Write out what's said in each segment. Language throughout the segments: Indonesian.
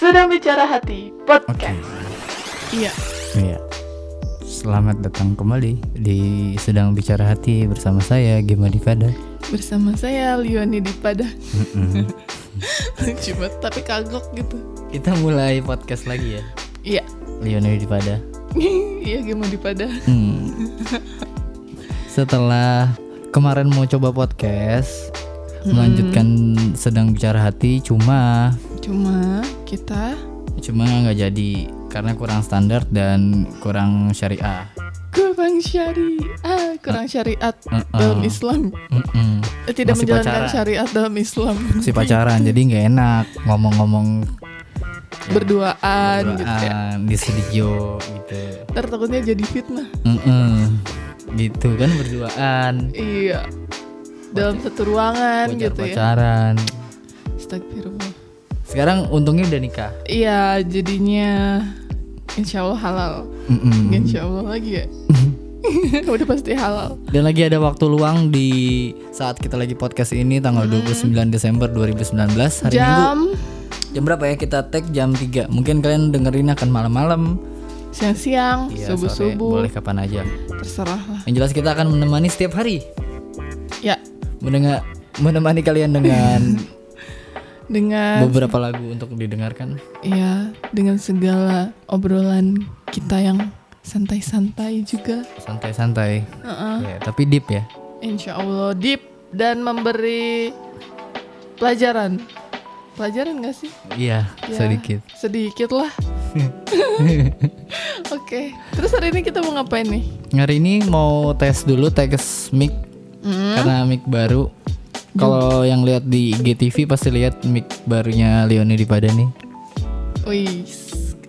Sedang Bicara Hati Oke. Podcast. Iya. Iya. Selamat datang kembali di Sedang Bicara Hati bersama saya Gema Divada. Bersama saya Lioni Dipada. Cuma tapi kagok gitu. Kita mulai podcast lagi ya. Iya. Leonardo Dipada. iya Gema Dipada. Hmm. Setelah kemarin mau coba podcast, melanjutkan Sedang Bicara Hati, cuma Cuma kita cuma nggak jadi karena kurang standar dan kurang syariah. kurang syariat, kurang syariat Uh-uh. dalam Islam. Mm-mm. Eh, Tidak Masih menjalankan pacaran. syariat dalam Islam. Si pacaran jadi nggak enak ngomong-ngomong Berduaan gitu ya. berduaan di studio gitu. Ntar takutnya jadi fitnah. Mm-mm. Gitu kan berduaan. Iya. Dalam satu ruangan gitu ya. Pacaran. Astagfirullah. Sekarang untungnya udah nikah. Iya, jadinya insya Allah halal. Mm-mm. Insya Allah lagi ya. Udah pasti halal. Dan lagi ada waktu luang di saat kita lagi podcast ini tanggal 29 Desember 2019 hari Minggu. Jam Jam berapa ya kita tag jam 3. Mungkin kalian dengerin akan malam-malam. siang-siang, Iya, sore, subuh-subuh, boleh kapan aja. terserah lah. Yang jelas kita akan menemani setiap hari. Ya, Mendengar menemani kalian dengan dengan beberapa lagu untuk didengarkan. ya dengan segala obrolan kita yang santai-santai juga. Santai-santai. Heeh. Ya, tapi deep ya. Insya Allah deep dan memberi pelajaran. Pelajaran gak sih? Iya, Ya, sedikit. Sedikit lah. Oke, terus hari ini kita mau ngapain nih? Hari ini mau tes dulu tes mic Hmm? karena mic baru. Kalau yang lihat di IGTV pasti lihat mic barunya Leoni di pada nih. Wih,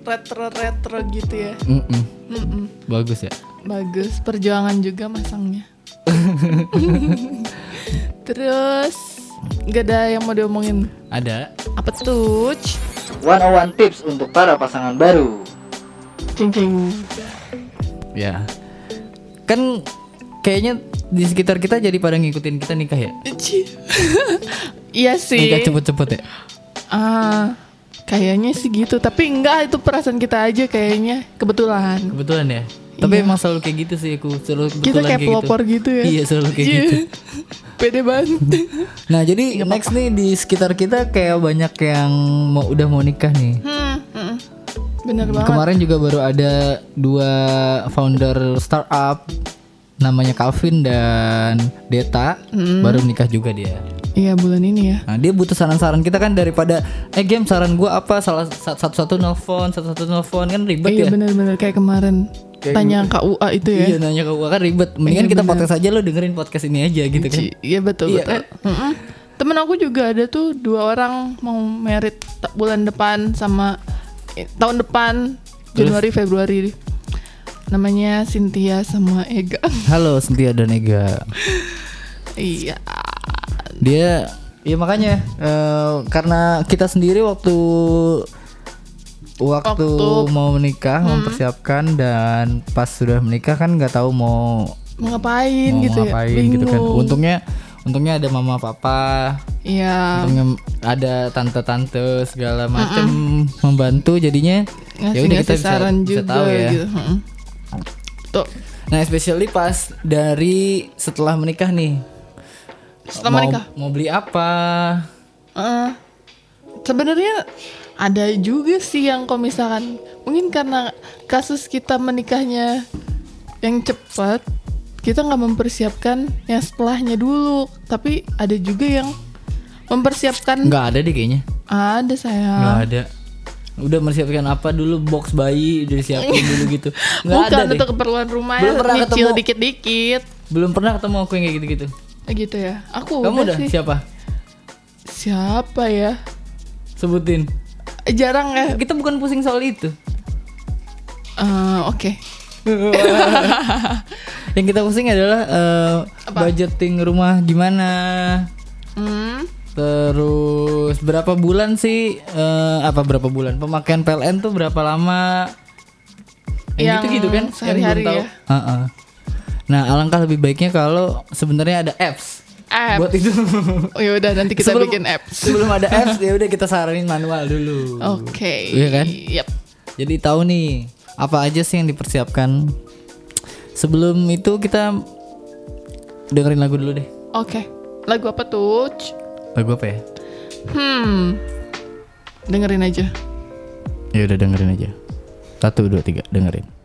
retro-retro gitu ya. Mm-mm. Mm-mm. Bagus ya. Bagus, perjuangan juga masangnya. Terus nggak ada yang mau diomongin. Ada Apa tuh? 101 tips untuk para pasangan baru. Cincin. Ya. Kan kayaknya di sekitar kita jadi pada ngikutin kita nikah ya. Iya sih. Nikah cepet-cepet ya. Ah, kayaknya sih gitu. Tapi enggak itu perasaan kita aja kayaknya kebetulan. Kebetulan ya. Tapi emang selalu kayak gitu sih aku. Selalu Kita kebetulan kayak pelopor gitu ya. Iya, selalu kayak Iya. gitu. Pede banget. Nah jadi next nih di sekitar kita kayak banyak yang mau udah mau nikah nih. hmm, hmm. Bener banget. Kemarin juga baru ada dua founder startup namanya Calvin dan Deta Hmm. baru menikah juga dia. Iya bulan ini ya. Nah dia butuh saran-saran kita kan daripada eh game saran gua apa salah satu-satu nelfon satu-satu nelfon kan ribet Iya ya. bener-bener kayak kemarin Kayak tanya KUA itu ya. Iya nanya ke gua kan ribet. Mendingan Iya, kita bener. podcast aja lo dengerin podcast ini aja gitu kan. Iya betul Iya, betul. Mm-mm. Temen aku juga ada tuh dua orang mau merit bulan depan sama eh, tahun depan Januari Februari. Namanya Cynthia sama Ega. Halo Cynthia dan Ega. iya. Dia ya makanya eh, karena kita sendiri waktu waktu, Waktu- Hmm. mau menikah mempersiapkan dan pas sudah menikah kan nggak tahu mau Mau ngapain mau gitu ngapain ya? gitu kan. Bingung. Untungnya untungnya ada mama papa, Iya. untungnya ada tante-tante segala macam membantu jadinya ya udah kita bisa, saran bisa juga tahu ya. gitu. Tuh. Nah, especially pas dari setelah menikah nih. Setelah mau, menikah. Mau beli apa? Eh, sebenarnya ada juga sih yang kalau misalkan mungkin karena kasus kita menikahnya yang cepat kita nggak mempersiapkan yang setelahnya dulu tapi ada juga yang mempersiapkan Nggak ada deh kayaknya. ada saya Nggak ada. Udah mempersiapkan apa dulu box bayi udah disiapin dulu gitu. Nggak bukan ada deh. untuk keperluan rumah Belum pernah nyicil ketemu. dikit-dikit Belum pernah ketemu aku yang kayak gitu-gitu. Eh, gitu ya aku Kamu udah sih siapa? siapa ya Sebutin. Eh, jarang ya Kita bukan pusing soal itu. Eh, oke yang kita pusing adalah eh, budgeting rumah gimana. hmm. Terus berapa bulan sih uh, apa berapa bulan pemakaian PLN tuh berapa lama? Yang itu gitu kan sehari-hari ya. Uh -uh. Nah, alangkah lebih baiknya kalau sebenarnya ada apps. Apps. Buat itu. Oh, ya udah nanti kita sebelum, bikin apps. Sebelum ada apps ya udah kita saranin manual dulu. Oke. Okay. Iya kan? Yep. Jadi tahu nih apa aja sih yang dipersiapkan. Sebelum itu kita dengerin lagu dulu deh. Oke. Okay. Lagu apa tuh? Lagu apa ya? Hmm. Dengerin aja. Ya udah dengerin aja. Satu dua tiga dengerin.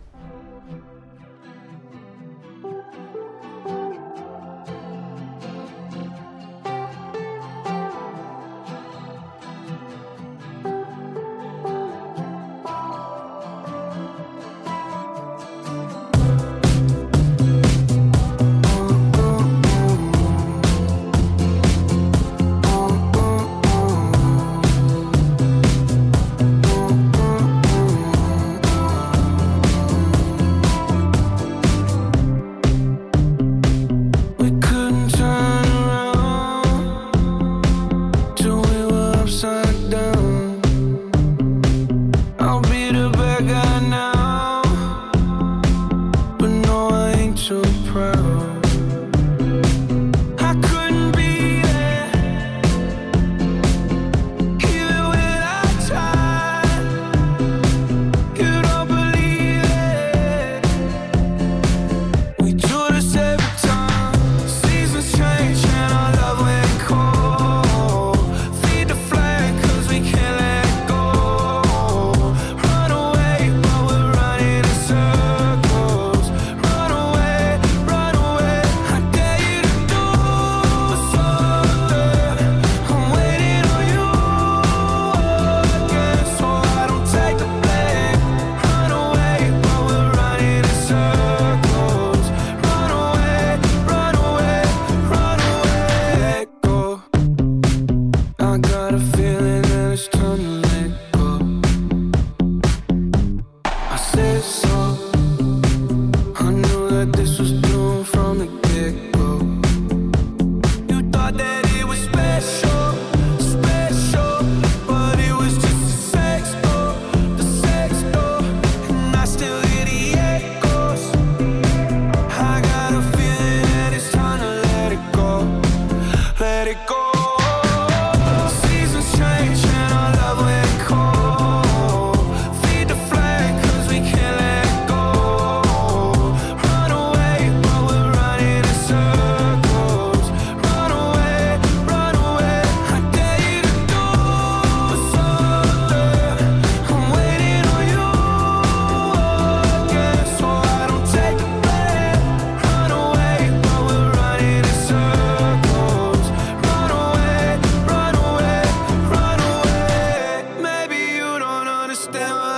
so proud. understand